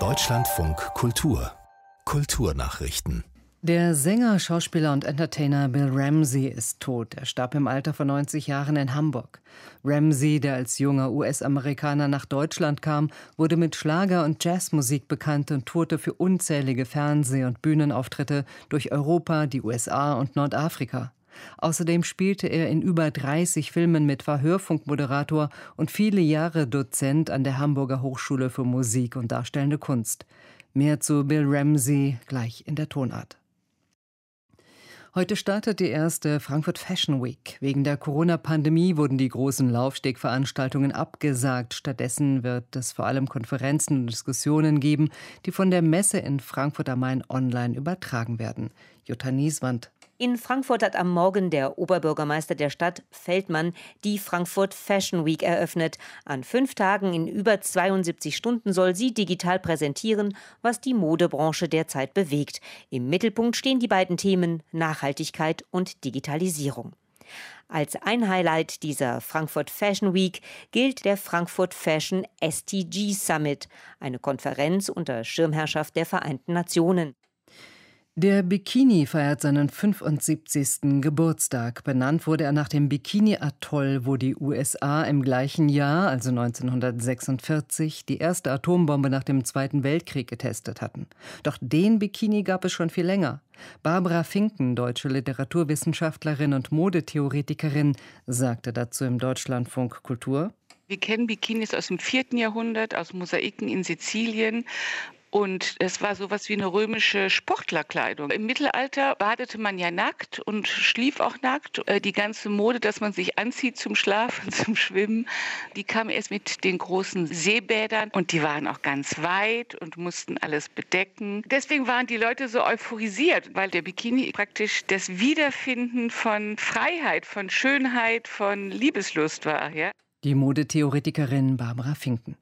Deutschlandfunk Kultur Kulturnachrichten der Sänger, Schauspieler und Entertainer Bill Ramsey ist tot. Er starb im Alter von 90 Jahren in Hamburg. Ramsey, der als junger US-Amerikaner nach Deutschland kam, wurde mit Schlager- und Jazzmusik bekannt und tourte für unzählige Fernseh- und Bühnenauftritte durch Europa, die USA und Nordafrika. Außerdem spielte er in über 30 Filmen mit, war Hörfunkmoderator und viele Jahre Dozent an der Hamburger Hochschule für Musik und Darstellende Kunst. Mehr zu Bill Ramsey gleich in der Tonart. Heute startet die erste Frankfurt Fashion Week. Wegen der Corona-Pandemie wurden die großen Laufstegveranstaltungen abgesagt. Stattdessen wird es vor allem Konferenzen und Diskussionen geben, die von der Messe in Frankfurt am Main online übertragen werden. Jutta Nieswand in Frankfurt hat am Morgen der Oberbürgermeister der Stadt Feldmann die Frankfurt Fashion Week eröffnet. An fünf Tagen in über 72 Stunden soll sie digital präsentieren, was die Modebranche derzeit bewegt. Im Mittelpunkt stehen die beiden Themen Nachhaltigkeit und Digitalisierung. Als ein Highlight dieser Frankfurt Fashion Week gilt der Frankfurt Fashion STG Summit, eine Konferenz unter Schirmherrschaft der Vereinten Nationen. Der Bikini feiert seinen 75. Geburtstag. Benannt wurde er nach dem Bikini-Atoll, wo die USA im gleichen Jahr, also 1946, die erste Atombombe nach dem Zweiten Weltkrieg getestet hatten. Doch den Bikini gab es schon viel länger. Barbara Finken, deutsche Literaturwissenschaftlerin und Modetheoretikerin, sagte dazu im Deutschlandfunk Kultur. Wir kennen Bikinis aus dem vierten Jahrhundert, aus Mosaiken in Sizilien. Und es war sowas wie eine römische Sportlerkleidung. Im Mittelalter badete man ja nackt und schlief auch nackt. Äh, die ganze Mode, dass man sich anzieht zum Schlafen, zum Schwimmen, die kam erst mit den großen Seebädern und die waren auch ganz weit und mussten alles bedecken. Deswegen waren die Leute so euphorisiert, weil der Bikini praktisch das Wiederfinden von Freiheit, von Schönheit, von Liebeslust war. Ja? Die Modetheoretikerin Barbara Finken.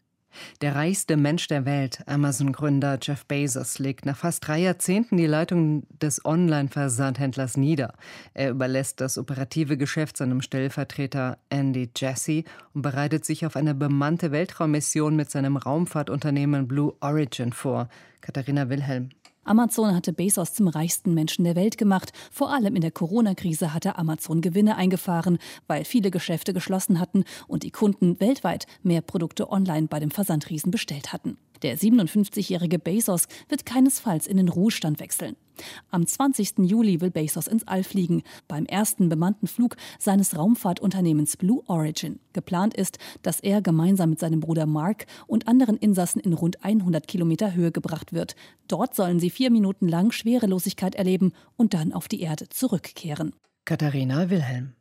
Der reichste Mensch der Welt, Amazon-Gründer Jeff Bezos, legt nach fast drei Jahrzehnten die Leitung des Online-Versandhändlers nieder. Er überlässt das operative Geschäft seinem Stellvertreter Andy Jassy und bereitet sich auf eine bemannte Weltraummission mit seinem Raumfahrtunternehmen Blue Origin vor. Katharina Wilhelm. Amazon hatte Bezos zum reichsten Menschen der Welt gemacht. Vor allem in der Corona-Krise hatte Amazon Gewinne eingefahren, weil viele Geschäfte geschlossen hatten und die Kunden weltweit mehr Produkte online bei dem Versandriesen bestellt hatten. Der 57-jährige Bezos wird keinesfalls in den Ruhestand wechseln. Am 20. Juli will Bezos ins All fliegen, beim ersten bemannten Flug seines Raumfahrtunternehmens Blue Origin. Geplant ist, dass er gemeinsam mit seinem Bruder Mark und anderen Insassen in rund 100 Kilometer Höhe gebracht wird. Dort sollen sie vier Minuten lang Schwerelosigkeit erleben und dann auf die Erde zurückkehren. Katharina Wilhelm